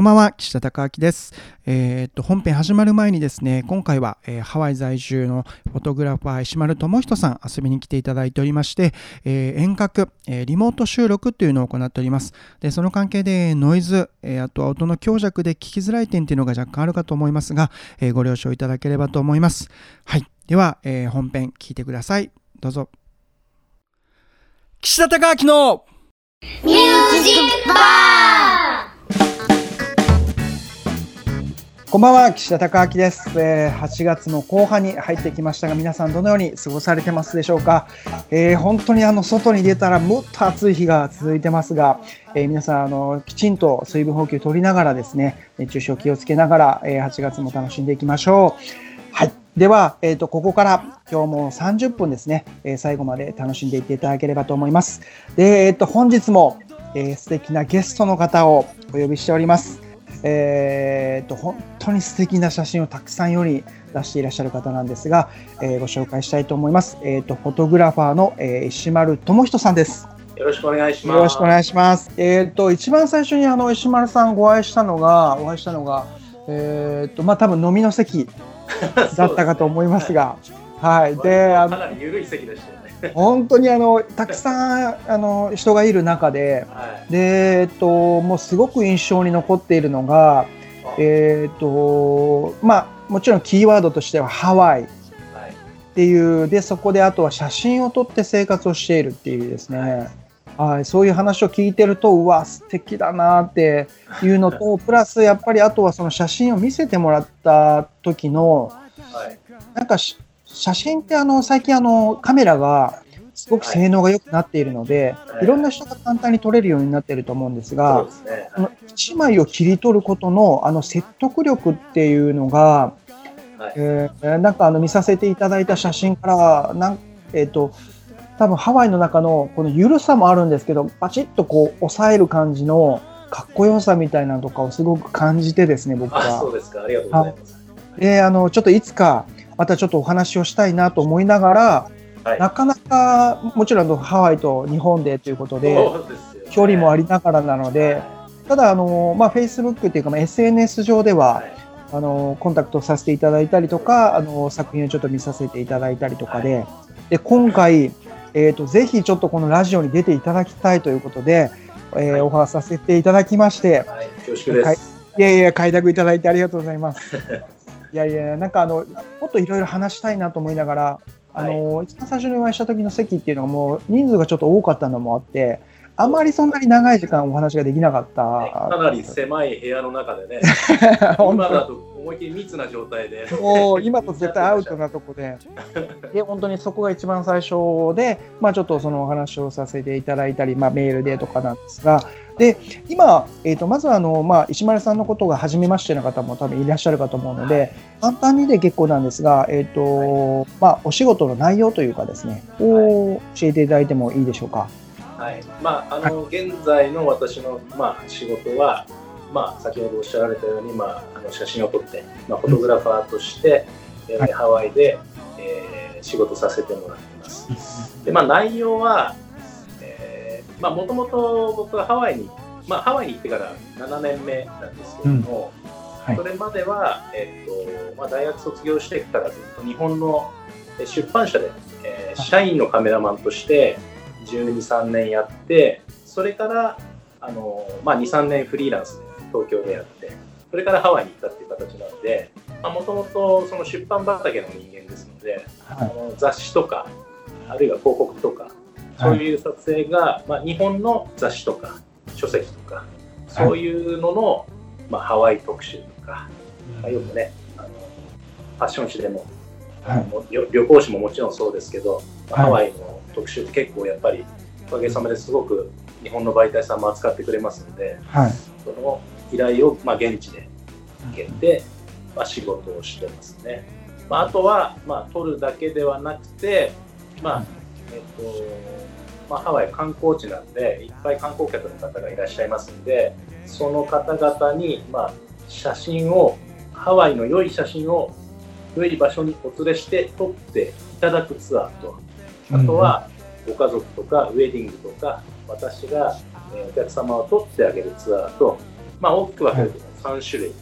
こんばんは、岸田隆明です。えーっと、本編始まる前にですね、今回は、えーハワイ在住のフォトグラファー石丸智人さん遊びに来ていただいておりまして、えー遠隔、えーリモート収録というのを行っております。で、その関係でノイズ、えーあとは音の強弱で聞きづらい点っていうのが若干あるかと思いますが、えーご了承いただければと思います。はい。では、えー本編聞いてください。どうぞ。岸田隆明のミュージックバーこんばんは、岸田隆明です、えー8月の後半に入ってきましたが、皆さんどのように過ごされてますでしょうか？えー本当にあの外に出たらもっと暑い日が続いてますが、えー皆さんあのきちんと水分補給取りながらですね、熱中症気をつけながら、えー8月も楽しんでいきましょう。はい。では、えっ、と、ここから今日も30分ですね、えー最後まで楽しんでいっていただければと思います。で、えっ、と、本日も、えー素敵なゲストの方をお呼びしております。えー、と本当に素敵な写真をたくさん世に出していらっしゃる方なんですが、えーご紹介したいと思います。えー、とフォトグラファーの、えー石丸智人さんです。よろしくお願いします。よろしくお願いします。えっ、と一番最初にあの石丸さんご会いしたのがお会いしたのがえっ、とまあ多分飲みの席だったかと思いますが、はい。であのかなり緩い席でしたよね。本当にあのたくさんあの人がいる中で。はい。で、えっと、もうすごく印象に残っているのが、えっと、まあ、もちろんキーワードとしてはハワイっはい。ていう、で、そこであとは写真を撮って生活をしているっていうですね、はい、そういう話を聞いてると、うわ、素敵だなっていうのと、プラスやっぱりあとはその写真を見せてもらった時の、はい。なんかし写真ってあの最近あのカメラがすごく性能が良くなっているので、はいい、ろんな人が簡単に撮れるようになっていると思うんですがで、すね。あの1枚を切り取ることのあの説得力っていうのが、はい。えーなんかあの見させていただいた写真からなん、えー、と多分ハワイの中のこの緩さもあるんですけどバチッとこう抑える感じのかっこよさみたいなのとかをすごく感じてですね僕あ、は。そうですか。ありがとうございます。であのちょっといつかまたちょっとお話をしたいなと思いながら、はいなかなかもちろんハワイと日本でということでね距離もありながらなので、ただあの、まあ、Facebook っていうか、まあ、SNS 上では、はい。あのコンタクトさせていただいたりとかあの作品をちょっと見させていただいたりとかで,、で今回、えー、とぜひちょっとこのラジオに出ていただきたいということで、えーはいオファーさせていただきまして、はい。恐縮はいです。いやいや、快諾いただいてありがとうございます。いやいや、なんかあの、もっといろいろ話したいなと思いながら、あの、一番最初にお会いした時の席っていうのがもう人数がちょっと多かったのもあって、あまりそんなに長い時間お話ができなかった。かなり狭い部屋の中でね、本今だ当と思いっきり密な状態で。もう今と絶対アウトなとこで。で、本当にそこが一番最初で、まあちょっとそのお話をさせていただいたり、まあメールでとかなんですが、で、今、えっ、と、まずあの、まあ石丸さんのことが初めましての方も多分いらっしゃるかと思うので、簡単にで結構なんですが、えっ、と、まあお仕事の内容というかですね、を教えていただいてもいいでしょうか？はい。まあ、あの、現在の私の、まあ、仕事は、まあ、先ほどおっしゃられたように、まあ、あの写真を撮って、まあ、フォトグラファーとして、えーはい。ハワイで、えー仕事させてもらってます。で、まあ、内容は、えーまあ、もともと僕はハワイに、まあ、ハワイに行ってから7年目なんですけども、はい。それまでは、えっとまあ、大学卒業してからずっと日本のえー出版社で、えー社員のカメラマンとして12、3年やって、それから、あのまあ、2、3年フリーランスで東京でやって、それからハワイに行ったっていう形なので、もともとその出版畑の人間ですので、あはい。の雑誌とか、あるいは広告とか、そういう撮影が、まあ、日本の雑誌とか、書籍とか、そういうのの、まあ、ハワイ特集とか、まあよくね、あのファッション誌でも、はい。も旅旅行誌ももちろんそうですけど、ハワイの特集って結構やっぱり、おかげさまですごく日本の媒体さんも扱ってくれますので、はい。その依頼を、まあ、現地で受けて、まあ、仕事をしてますね。まあ、あとは、まあ、撮るだけではなくて、まあえっとまあ、ハワイ観光地なんでいっぱい観光客の方がいらっしゃいますのでその方々に、まあ、写真をハワイの良い写真を良い場所にお連れして撮っていただくツアーとあとはご家族とかウェディングとか私がえお客様を撮ってあげるツアーと、まあ、大きく分かれてます。3種類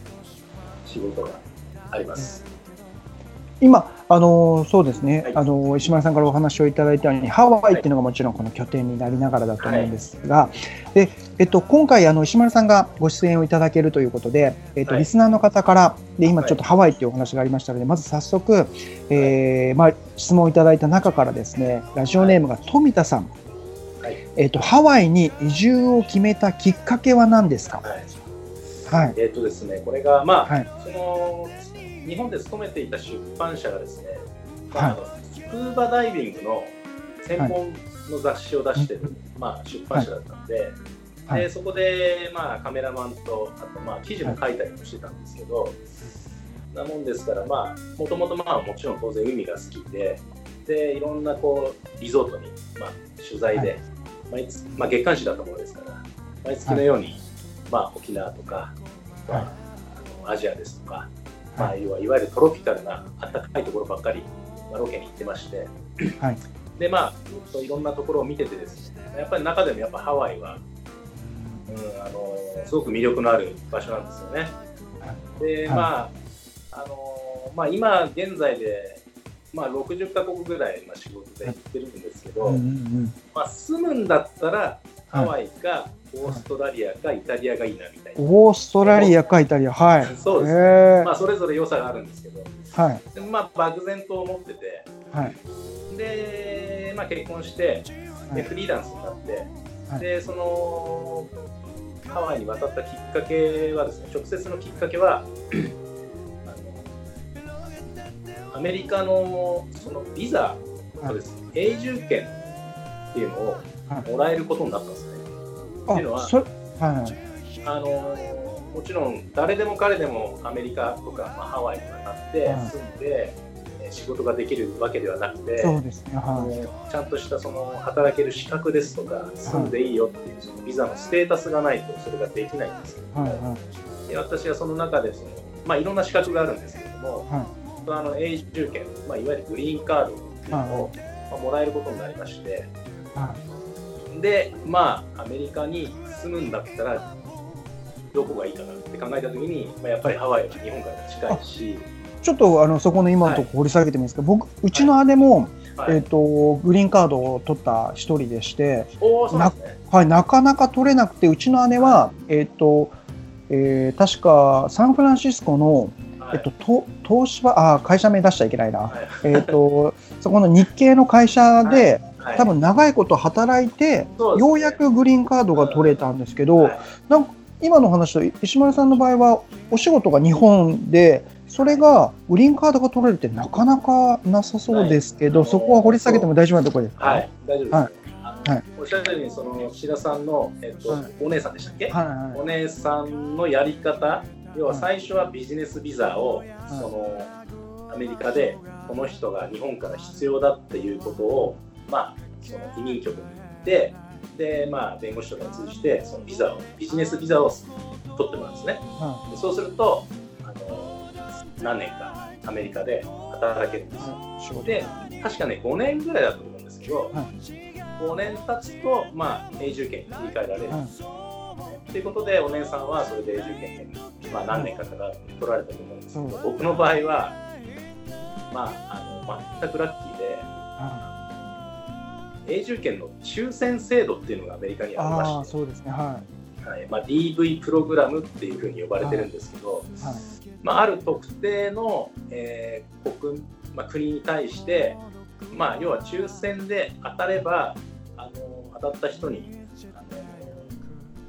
仕事があります。今、あのそうですね、はい。あの石丸さんからお話をいただいたように、ハワイっていうのがもちろんこの拠点になりながらだと思うんですが、でえっと、今回あの、石丸さんがご出演をいただけるということで、えっとはい。リスナーの方から、で今はい。ちょっとハワイっていうお話がありましたので、まず早速、えーまあ、質問をいただいた中からですね、ラジオネームが富田さん、はい。えっと、ハワイに移住を決めたきっかけは何ですか、はい。はい。えっ、とですね、これが、まあ、はい。その日本で勤めていた出版社がですね、まあスクーバダイビングの専門の雑誌を出してる、まあ、出版社だったんで、はい。でそこで、まあ、カメラマンと、あと、まあ、記事も書いたりもしてたんですけど、なもんですから、まあ、もともと、まあ、もちろん当然海が好きで、で、いろんな、こう、リゾートに、まあ、取材で、毎月まあ、月刊誌だったものですから、毎月のように、まあ、沖縄とか、まあ、あのアジアですとか、まあ、要はいわゆるトロピカルな暖かいところばっかり、まあ、ロケに行ってまして、はい。でまあいろんなところを見ててですね。やっぱり中でもやっぱハワイは、うん、あのすごく魅力のある場所なんですよね。で、はい。まああのまあ、今現在で、まあ、60カ国ぐらい、まあ、仕事で行ってるんですけど、うんうんうん。まあ、住むんだったらハワイかオーストラリアかイタリアがいいなみたいな、オーストラリアかイタリア、はい。そうですへー。まあ、それぞれ良さがあるんですけど、はい。でまあ、漠然と思ってて、はい。で、まあ、結婚して、はい。でフリーランスになって、はい。でそのハワイに渡ったきっかけはですね直接のきっかけはあのアメリカのそのビザとですね、永住権っていうのをはいもらえることになったんですね。あっていうのははい。あのもちろん誰でも彼でもアメリカとか、まあ、ハワイに渡ってはい住んで、えー仕事ができるわけではなくて、そうですね。あはのちゃんとしたその働ける資格ですとか住んでいいよっていうそのビザのステータスがないとそれができないんですけどい。はい。も、はい。で私はその中でその、まあ、いろんな資格があるんですけれども、はいあの永住権、まあ、いわゆるグリーンカードっていうのを、まあ、もらえることになりましてはでまあアメリカに住むんだったらどこがいいかなって考えた時に、まあ、やっぱりハワイは日本から近いし、い。ちょっとあのそこの今のところ掘り下げてもいいですか。僕うちの姉もはい。えっとグリーンカードを取った一人でして、おーそうなはいなかなか取れなくてうちの姉はえっと。えー確かサンフランシスコの、はい。えっと、と東芝あ会社名出しちゃいけないな、はい。えっとそこの日系の会社で、はい多分長いこと働いて、ようやくグリーンカードが取れたんですけど、はい。なんか今の話と石丸さんの場合はお仕事が日本でそれがグリーンカードが取れるってなかなかなさそうですけど、はい。そこは掘り下げても大丈夫なところですか、はい、大丈夫です。はい。はい。おっしゃったように、その岸田さんの、えっとはい。お姉さんでしたっけ、お姉さんのやり方、要は最初はビジネスビザを、そのアメリカでこの人が日本から必要だっていうことを、まあ、その移民局に行って、で、まあ、弁護士とかを通じて、そのビザを、ビジネスビザを取ってもらうんですね。はでそうすると、あの何年かアメリカで働けるんですよ。で確かね5年ぐらいだと思うんですけど、は5年経つと、まあ、永住権に切り替えられるんですよ。ということでお姉さんはそれで永住権に、まあ、何年かから取られたと思うんですけど、うん僕の場合は、まあ、あの全くラッキーでは永住権の抽選制度っていうのがアメリカにいありああましてそうですねははいまあ、DV プログラムっていうふうに呼ばれてるんですけど、いはい。まあ、ある特定の、えー国まあ、国に対して、まあ、要は抽選で当たればあの当たった人にあの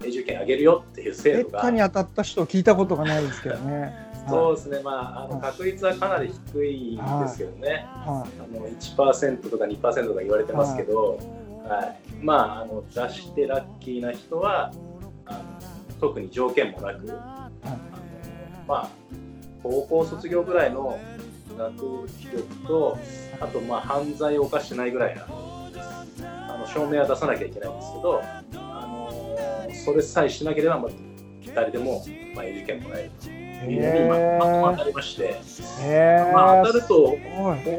永住権あげるよっていう制度が。たに当たった人聞いたことがないですけどねそうですね、まあ、あのはい確率はかなり低いんですけどね、はあの1%とか2%とか言われてますけど、はい。まあ、あの出してラッキーな人はあの特に条件もなく、あのまあ、高校卒業ぐらいの学力とあとまあ犯罪を犯してないぐらいなあの証明は出さなきゃいけないんですけど、あのそれさえしなければ、まあ、誰でも、まあ、永住権もらえるというのに、ま当たりまして、まあ、当たるとはい。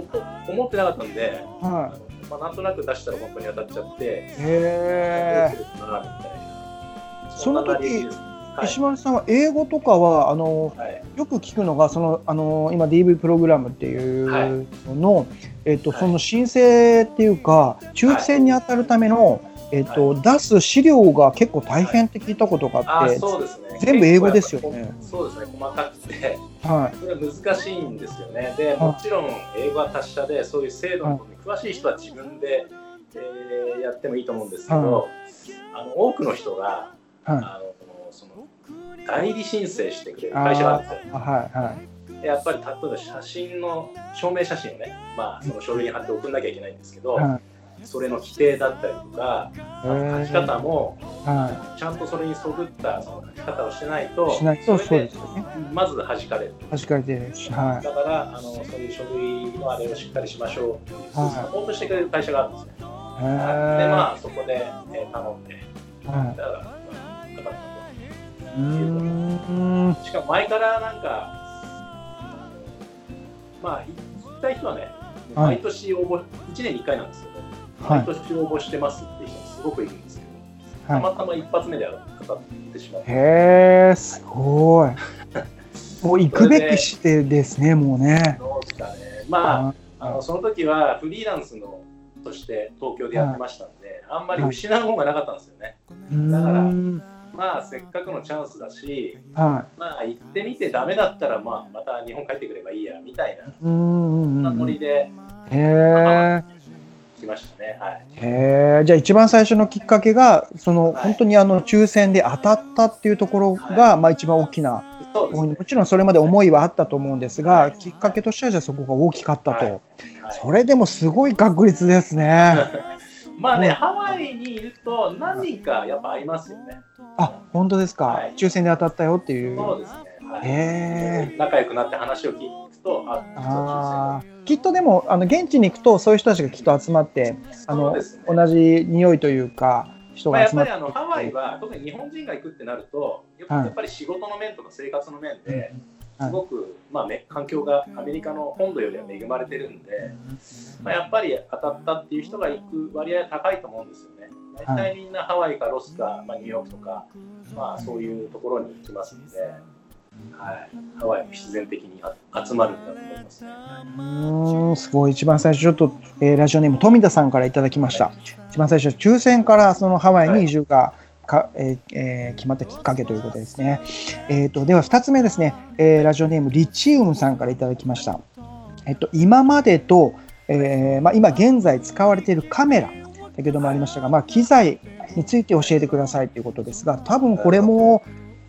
思思ってなかったんで、あはのまあ、なんとなく出したら本当に当たっちゃって、えどうするかなみたいな。その時ははい。石丸さんは英語とかはあのはい。よく聞くのがそのあの今 DV プログラムっていうのの、えっとはいその申請っていうか抽選に当たるための、えっと出す資料が結構大変って聞いたことがああって、そうですね。全部英語ですよね。そうですね、細かくて、はい。それは難しいんですよね。で、もちろん英語は達者で、そういう制度のことに詳しい人は自分で、えーやってもいいと思うんですけど、あの多くの人が、はい。あのその代理申請してくれる会社があるんですよ。あはいはい。でやっぱり例えば写真の証明写真をね、まあ、その書類に貼って送んなきゃいけないんですけど、はいそれの規定だったりとか、書き方もはちゃんとそれにそぐったその書き方をしてないと、いしないとそうですでよね。まず弾かれる。確かにですはい。だからあのそういう書類のあれをしっかりしましょう。サポートしてくれる会社があるんですね。へでーまあそこで、えー頼んで、はだから、まあよかうーん。としかも前からなんか、まあ行きたい人はね、はい。毎年応募、1年に1回なんですけど、はい毎年応募してますっていう人がすごくいるんですけど、はい。たまたま一発目で当たってしまって。へえすごい。もう行くべきしてですねもうね。どうですかね。まああのその時はフリーランスのとして東京でやってましたんで、あんまり失うものがなかったんですよね。うだからまあせっかくのチャンスだし、はまあ行ってみてダメだったら、まあ、また日本帰ってくればいいやみたいなノリでえ来ましたね。はい。へえじゃあ一番最初のきっかけがそのはい。本当にあの抽選で当たったっていうところが、まあ一番大きな。もちろんそれまで思いはあったと思うんですがきっかけとしてはじゃあそこが大きかったと、はい。はい。それでもすごい確率ですね。まあね、うん。ハワイにいると何人かやっぱ会いますよね。あ本当ですか、はい。抽選で当たったよっていう。そうですね。はい。へえ仲良くなって話を聞くと、あ、あー。きっとでもあの現地に行くとそういう人たちがきっと集まってあの、同じ匂いというか人まあ、やっが集まって。ぱりあのハワイは特に日本人が行くってなるとやっぱはい。やっぱり仕事の面とか生活の面ではい。すごく、まあね、環境がアメリカの本土よりは恵まれてるんで、まあ、やっぱり当たったっていう人が行く割合は高いと思うんですよね。大体みんなハワイかロスか、まあ、ニューヨークとか、まあ、そういうところに行きますので、はい、ハワイも必然的にあ集まるんだと思いますね。うーんすごい。一番最初ちょっと、えーラジオネーム富田さんからいただきました。一番最初抽選からそのハワイに移住が、かえーえー決まったきっかけということですね、えー、とでは2つ目ですね、えーラジオネームリチウムさんからいただきました、えっと今までと、えーまあ、今現在使われているカメラ。先ほどもありましたが、まあ、機材について教えてくださいということですが多分これも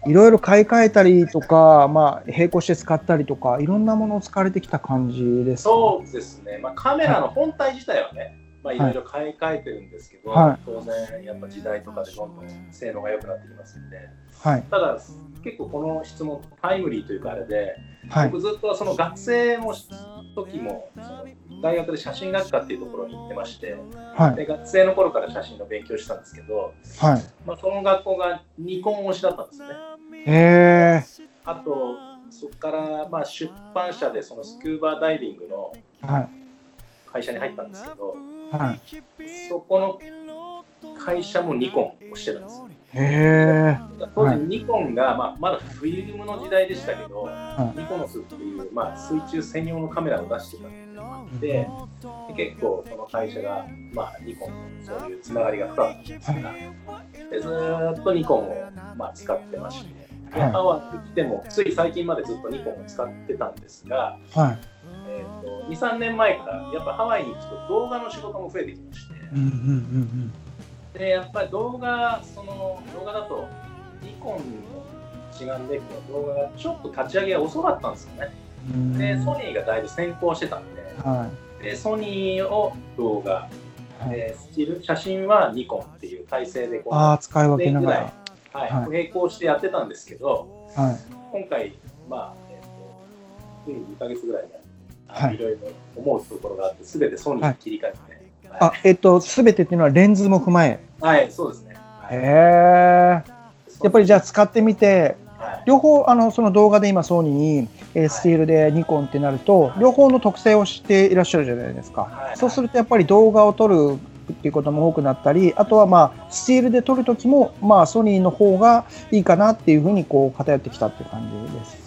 いろいろ買い替えたりとか、まあ、並行して使ったりとかいろんなものを使われてきた感じですか？そうですね、まあ、カメラの本体自体はね、まあ、い。ろいろ買い替えてるんですけど、はい。当然やっぱ時代とかでどんどん性能が良くなってきますんで、はい。ただ結構この質問タイムリーというかあれで、はい。僕ずっとその学生の時も大学で写真学科っていうところに行ってましてはい。で学生の頃から写真の勉強してたんですけど、はい。まあ、その学校がニコン推しだったんですねへえあとそこからまあ出版社でそのスクーバーダイビングのはい。会社に入ったんですけどはい。そこの会社もニコンをしてたんです。よへえ当はい。時ニコンが、まあ、まだフィルムの時代でしたけど、はニコノスっていう、まあ、水中専用のカメラを出してたんでで結構その会社が、まあ、ニコンとそういうつながりが深かったんですが、でずーっとニコンを、まあ、使ってまして、ではい。ハワイに来てもつい最近までずっとニコンを使ってたんですが、はい。えー、と23年前からやっぱハワイに行くと動画の仕事も増えてきまして。うんうんでやっぱり動画その動画だとニコンの一眼レフの動画がちょっと立ち上げが遅かったんですよね。うん。うんでソニーがだいぶ先行してたんではでソニーを動画いはい。でスチール写真はニコンっていう体制でこうああ使い分けながらはい。はい。並行してやってたんですけどはい。今回まあえっ、とつい2ヶ月ぐらい前にあはい。いろいろ思うところがあって全てソニーに切り替えて、はい。あえっとすべてっていうのはレンズも踏まえ。はい、そうですね、はい。へえやっぱりじゃあ使ってみてはい。両方あのその動画で今ソニー、えースティールでニコンってなると両方の特性を知っていらっしゃるじゃないですか、はい。そうするとやっぱり動画を撮るくっていうことも多くなったりあとはまあスチールで撮る時もまあソニーの方がいいかなっていうふうにこう偏ってきたっていう感じです。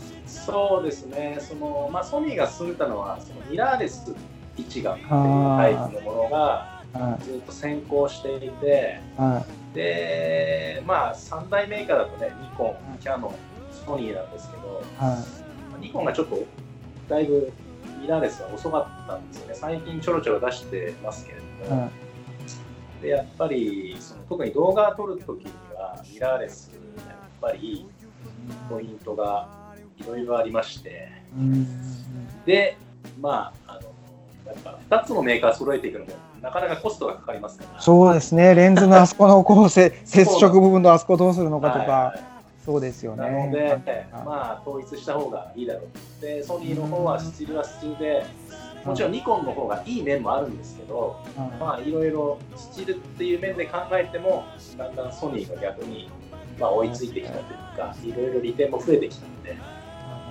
そうですね、そのまあ、ソニーが優れたのは、そのミラーレス一眼っていうタイプのものがはずっと先行していて、で、まあ、三大メーカーだとね、ニコン、キャノン、ソニーなんですけど、ニコンがちょっとだいぶミラーレスが遅かったんですよね、最近ちょろちょろ出してますけれいども、はいでやっぱりその特に動画を撮るときには、ミラーレス、やっぱりポイントがいろいろありまして、うんで、まあ、あのやっぱ2つのメーカー揃えていくのも、なかなかコストがかかりますから。そうですねレンズのあそこのこうせ 接触部分のあそこどうするのかとか、はいはいそうですよね。なので、あまあ、統一した方がいいだろう。で、ソニーの方はスチールはスチールで、もちろんニコンの方がいい面もあるんですけど、まあ、いろいろスチールっていう面で考えても、だんだんソニーが逆に、まあ、追いついてきたというか、いろいろ利点も増えてきたので、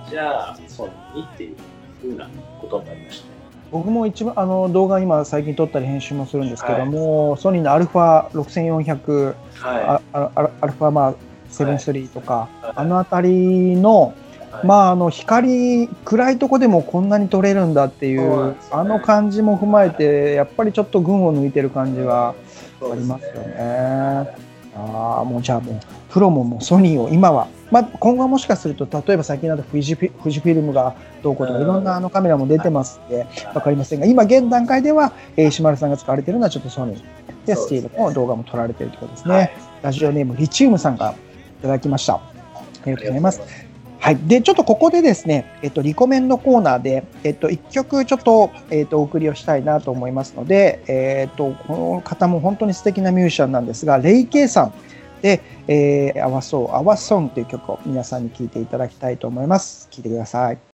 じゃあ、ソニーっていうふうなことになりましたね。僕も一番あの動画今最近撮ったり編集もするんですけども、ソニーの α6400 はあああアルファまあ73とか、い。あの辺りの、はい、まああの光暗いとこでもこんなに撮れるんだっていそうね。あの感じも踏まえてやっぱりちょっと群を抜いてる感じはありますよね。ああもうじゃあもうプロももうソニーを今は、まあ、今後はもしかすると例えば最近だとフィ富士フィルムがどうこうとかうんいろんなあのカメラも出てますんで分かりませんが今現段階では、えー石丸さんが使われているのはちょっとソニー。でスそうですね。チールの動画も撮られているとことですね。はい。ラジオネームリチウムさんがいただきました。ありがとうございますはい、でちょっとここでですね、えっと、リコメンドコーナーで、えっと、1曲ちょっと,、えっとお送りをしたいなと思いますので、えっと、この方も本当に素敵なミュージシャンなんですがレイ・ケイさんで「えー、合わそう合わソン」という曲を皆さんに聴いていただきたいと思います。聴いてください。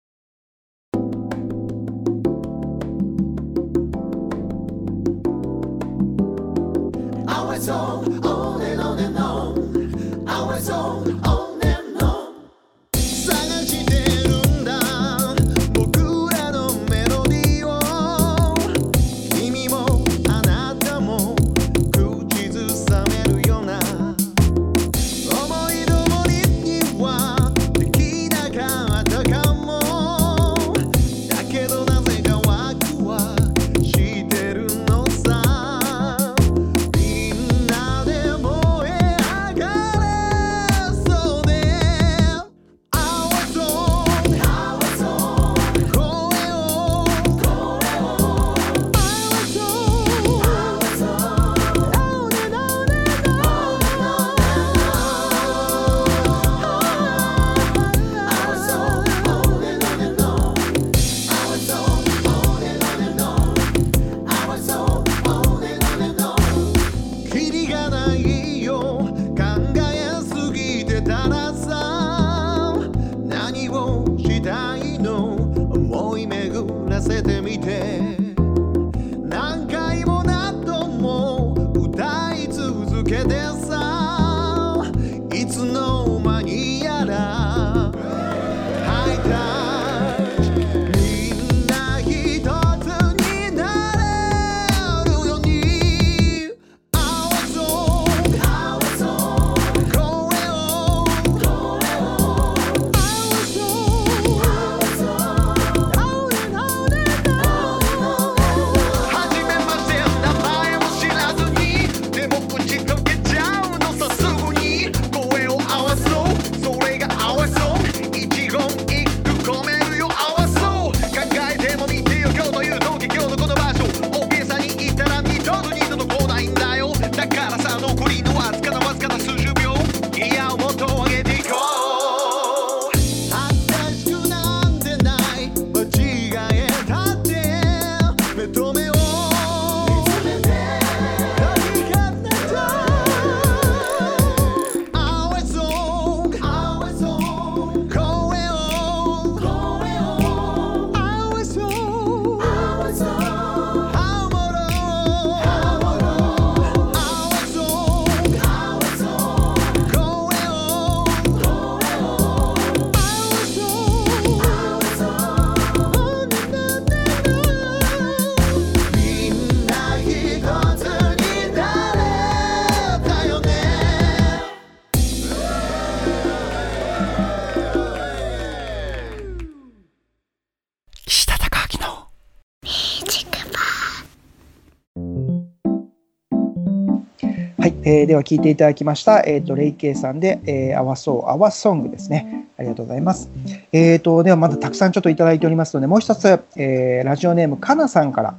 えーでは聞いていただきました、えー、とレイケイさんで、えー、合わそう、合わソングですね。ありがとうございます。えー、とではまだたくさんちょっといただいておりますので、もう一つ、えーラジオネームかなさんから、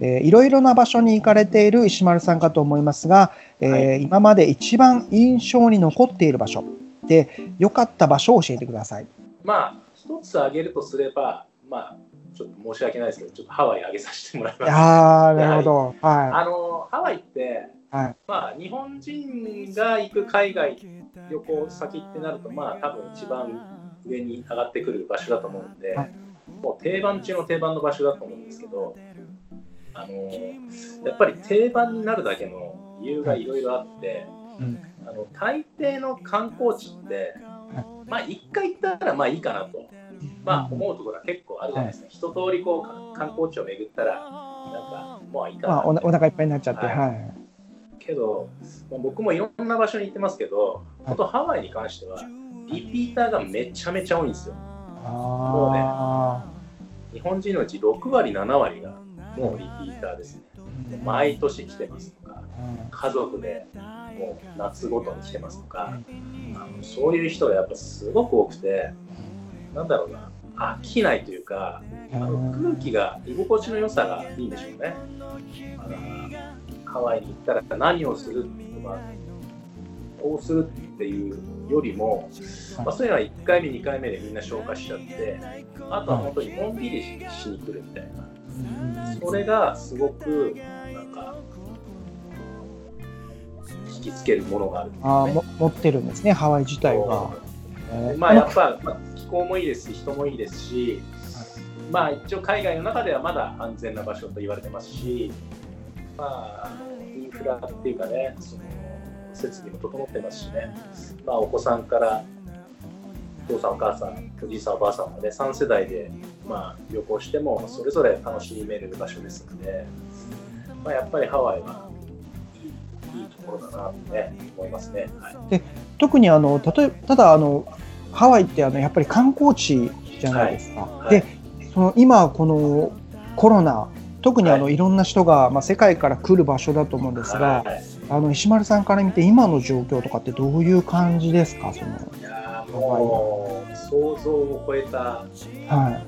えーいろいろな場所に行かれている石丸さんかと思いますが、えーは今まで一番印象に残っている場所で、良かった場所を教えてください。まあ、一つ挙げるとすれば、まあ、ちょっと申し訳ないですけど、ちょっとハワイ挙げさせてもらいます。あー、なるほど。はあのハワイって、はい。まあ、日本人が行く海外旅行先ってなると、まあ、多分一番上に上がってくる場所だと思うんで、はい。もう定番中の定番の場所だと思うんですけど、あのやっぱり定番になるだけの理由がいろいろあって、うん。あの大抵の観光地って、まあ、一回行ったらまあいいかなと。まあ、思うところは結構あるじゃないですか、一通りこう観光地を巡ったら、なんかもういいい。かなまあ、おなお腹いっぱいになっちゃって、はい。はい。けど、まあ僕もいろんな場所に行ってますけど、本当ハワイに関しては、リピーターがめちゃめちゃ多いんですよ。あ日本人のうち6割、7割がもうリピーターですね。ー毎年来てますとか、うん家族でもう夏ごとに来てますとか、あのそういう人がやっぱすごく多くて、なんだろうな、飽きないというか、あの空気が居心地の良さがいいんでしょうね。だからハワイに行ったら何をするとか、こうするっていうよりも、まあ、そういうのは1回目、2回目でみんな消化しちゃって、あとは本当にのんびりししに来るみたいな、それがすごくなんか、引きつけるものがあるね。あーも持ってるんですね、ハワイ自体が。えー。まあやっぱ、まあ、気候もいいですし、人もいいですし、まあ一応海外の中ではまだ安全な場所と言われてますし、まあインフラっていうかね、その設備も整ってますしね、まあお子さんからお父さんお母さん、おじいさんおばあさんまで3世代でまあ旅行してもそれぞれ楽しめる場所ですので、まあやっぱりハワイはいいいいところだなとね思いますね。はい。特にあの例えただあのハワイってあのやっぱり観光地じゃないですか。はいでその今このコロナ特にあの、、はい。ろんな人が、まあ、世界から来る場所だと思うんですが、はいあの石丸さんから見て今の状況とかってどういう感じですか？その、いやーもう想像を超えたはい。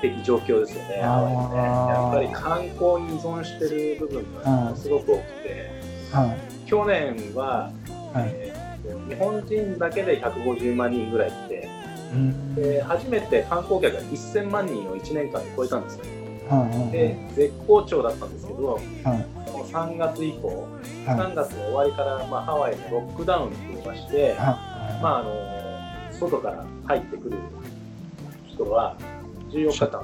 危機的状況ですよね、ねやっぱり観光に依存してる部分がすごく多くて、はい。去年は、はい。えー日本人だけで150万人ぐらいいて、うん。で初めて観光客が1000万人を1年間で超えたんですね。はいはいで絶好調だったんですけど、はいこの3月以降、はい3月の終わりから、まあ、ハワイのロックダウンに増えまして、はいまあ、あの外から入ってくる人は14日間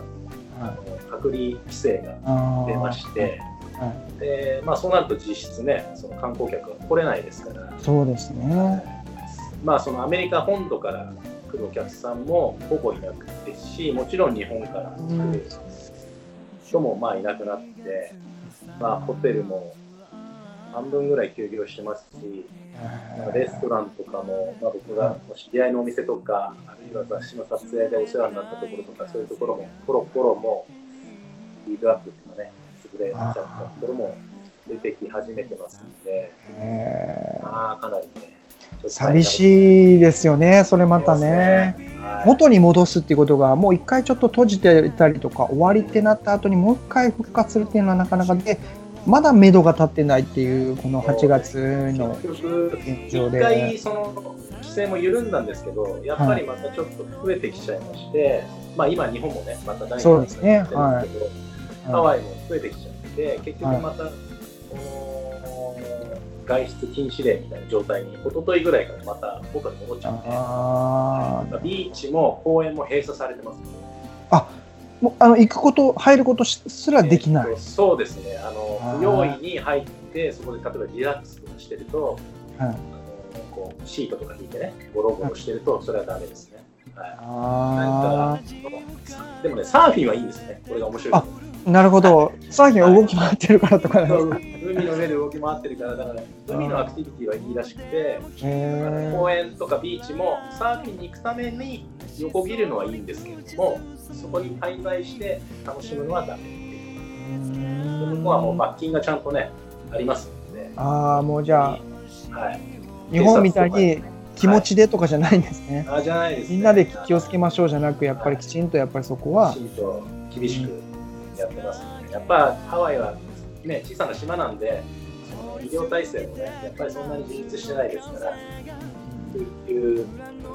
あの隔離規制が出まして、はでまあ、そうなると実質ねその観光客が来れないですから、そうですね。まあ、そのアメリカ本土から来るお客さんもほぼいなくですしもちろん日本から来る人もまあいなくなって、まあ、ホテルも半分ぐらい休業してますし、まあレストランとかも、まあ、僕が知り合いのお店とか、あるいは雑誌の撮影でお世話になったところとか、そういうところも、コロコロも、リードアップっていうかね、潰れちゃったところも出てき始めてますので、えー。まあ、かなりね、寂いしいですよね、それまたね。はい、元に戻すっていうことが、もう一回ちょっと閉じてたりとか、終わりってなった後にもう一回復活するっていうのはなかなかで、まだ目処が立ってないっていう、この8月の現状一回で。その規制も緩んだんですけど、やっぱりまたちょっと増えてきちゃいまして、まあ今、日本もね、また第2そうですねやってるんですけど、ハはワイも増えてきちゃって、結局また、この外出禁止令みたいな状態に、一昨日ぐらいからまた元に戻っちゃって、あー。ビーチも公園も閉鎖されてます、もうあの行くこと、入ることすらできない。えっとそうですね、あのあー。不用意に入って、そこで例えばリラックスとかしてると、はい。あのこうシートとか引いてね、ゴロゴロしてると、それはダメですね。はい。なんあか、でもね、サーフィンはいいんですね、これが面白い。なるほど、サーフィンは動き回ってるからとか。なんですか。海の上で動き回ってるから、だから、海のアクティビティはいいらしくて、へ公園とかビーチもサーフィンに行くために横切るのはいいんですけれども、そこに滞在して楽しむのはダメっていう。向こうはもう罰金がちゃんとね、あります。で、ああもうじゃあはい、日本みたいに気持ちでとかじゃないんですね、あじゃないです、ね、みんなで気をつけましょうじゃなくやっぱりきちんとやっぱりそこは厳しくやってますね。やっぱハワイはね、小さな島なんで、医療体制もね、やっぱりそんなに充実してないですから、そういう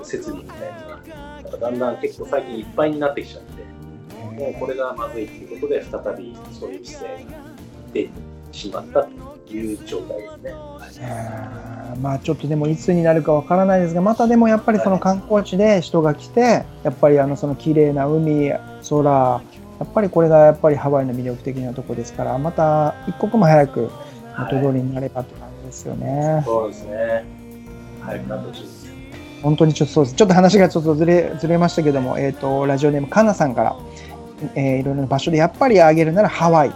設備みたいなのが、だんだん結構最近いっぱいになってきちゃって、もうこれがまずいということで、再びそういう規制が出てしまったという状態ですね。まあちょっとでもいつになるかわからないですがまたでもやっぱりその観光地で人が来てやっぱりあのその綺麗な海空やっぱりこれがやっぱりハワイの魅力的なとこですからまた一刻も早く元通りになればって感じですよね。そうですね。早くなってほしいです。本当にちょっとそうです。ちょっと話がちょっとずれずれましたけども、えっ、とラジオネームかなさんから、えーいろいろな場所でやっぱりあげるならハワイ。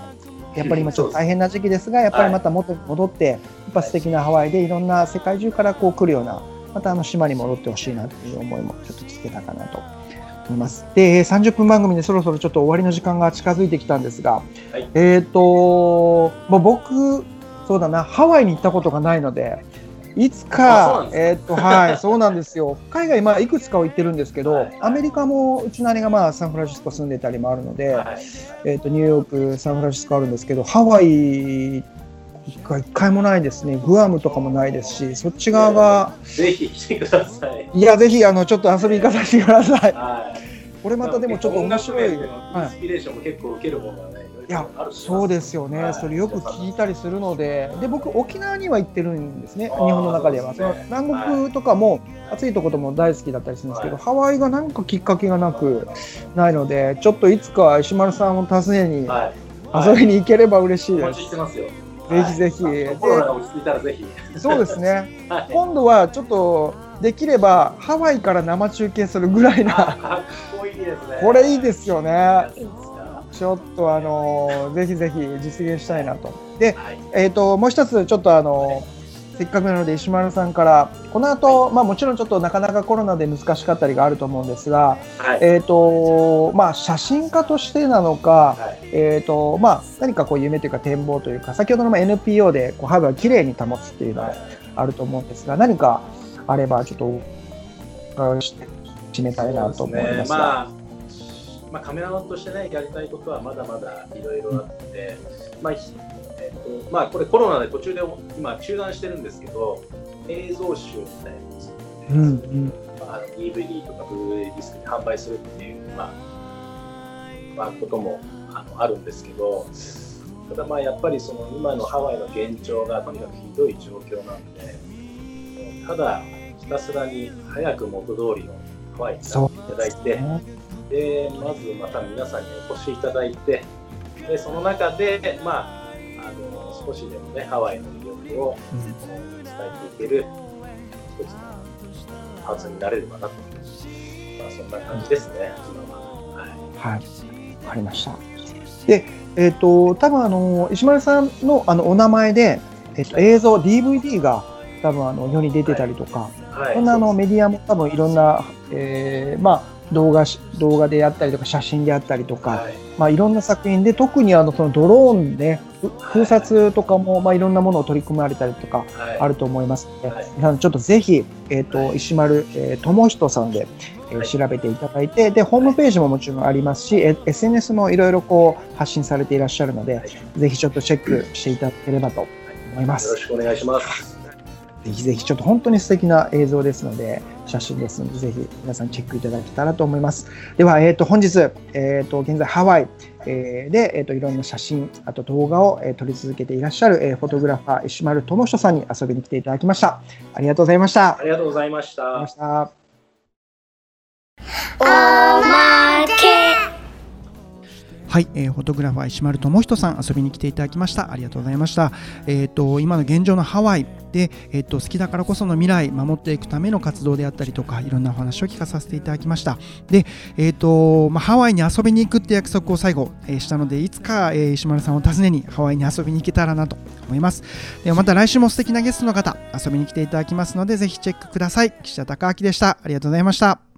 やっぱり今ちょっと大変な時期ですが、やっぱりまた元に戻って、やっぱ素敵なハワイでいろんな世界中からこう来るような、またあの島に戻ってほしいなという思いもちょっと聞けたかなと思います。で、えー30分番組でそろそろちょっと終わりの時間が近づいてきたんですが、はいえっ、と、まあ、僕、そうだな、ハワイに行ったことがないので、いつかえっ、と、はい、そうなんですよ。海外、まあ、いくつかは行ってるんですけど、はいアメリカも、うちの姉がまあ、サンフランシスコ住んでたりもあるので、はい。えっ、と、ニューヨーク、サンフランシスコあるんですけど、ハワイが一回もないですね。グアムとかもないですし、そっち側が、ぜひ来てください。いや、ぜひ、あの、ちょっと遊び行かさせてください。はい。これまたでもちょっと面白い。インスピレーションも結構受けるものがね、いやそうですよね、はいそれよく聞いたりするので、で僕、沖縄には行ってるんですね、日本の中では。そのね南国とかも、暑いとことも大好きだったりするんですけど、はいハワイがなんかきっかけがなくないので、ちょっといつか石丸さんを訪ねにはい。遊びに行ければ嬉しいです。ちしてますよ。ぜひぜひはいコロナが落ち着いたらぜひ。そうですね、はい。今度はちょっとできればハワイから生中継するぐらいあな、かっこいいですね。これいいですよね。ちょっとあのぜひぜひ実現したいなと。で、はい。えー、ともう一つ、ちょっとあのせっかくなので石丸さんから、この後、まあもちろんちょっとなかなかコロナで難しかったりがあると思うんですが、はい。えーとまあ、写真家としてなのか、はい。えーとまあ、何かこう夢というか展望というか、先ほどのまあ NPO でこうハーブをきれいに保つっていうのはあると思うんですが、何かあれば、ちょっとお伺いして締めたいなと思いますが。まあ、まあ、カメラマンとしてね、やりたいことはまだまだいろいろあって、まあ、ひえっと、まあ、これコロナで途中で今中断してるんですけど、映像集みたいなやつうんうんまあ、DVD とかブルーレイディスクに販売するっていう、まあ、まあ、こともあのあるんですけど、ただまあやっぱりその今のハワイの現状がとにかくひどい状況なんで、ただひたすらに早く元通りのハワイになっていただいて、ね。でまずまた皆さんにお越しいただいて、でその中で、まあ、あの少しでもね、ハワイの魅力をうん。伝えていける一つのパーツになれればなと、まあ、そんな感じですね、今は。はい。はい、わかりました。で、えっ、と、多分あの石丸さんのあのお名前で、えっと映像 DVD が多分あの世に出てたりとか、はい、こんなあのメディアも多分いろんな、えーまあ動画し動画であったりとか写真であったりとか、はい。まあいろんな作品で特にあのそのドローンでふ空撮とかもまあいろんなものを取り組まれたりとかはい。あると思いますので、はい。ちょっとぜひ、えっ、と、石丸、えー、智人さんで、えーはい。調べていただいて、で、ホームページももちろんありますし、え SNS もいろいろこう発信されていらっしゃるので、はい。ぜひちょっとチェックしていただければと思いまよろす。しくお願いします。ぜひぜひちょっと本当に素敵な映像ですので、写真ですので、ぜひ皆さんチェックいただけたらと思います。では、えっ、と、本日、えっ、と、現在ハワイ、えーで、えっ、と、いろんな写真、あと動画を、えー撮り続けていらっしゃる、えーフォトグラファー、石丸智人さんに遊びに来ていただきました。ありがとうございました。ありがとうございましたありがとうございま。した。おまけはい、えーフォトグラファー石丸智人さん遊びに来ていただきました。ありがとうございました。えっ、と今の現状のハワイでえっ、と好きだからこその未来守っていくための活動であったりとかいろんなお話を聞かさせていただきました。で、えっ、とまあハワイに遊びに行くって約束を最後、えーしたのでいつか、えー石丸さんを訪ねにハワイに遊びに行けたらなと思います。ではまた来週も素敵なゲストの方遊びに来ていただきますのでぜひチェックください。岸田隆明でした。ありがとうございました。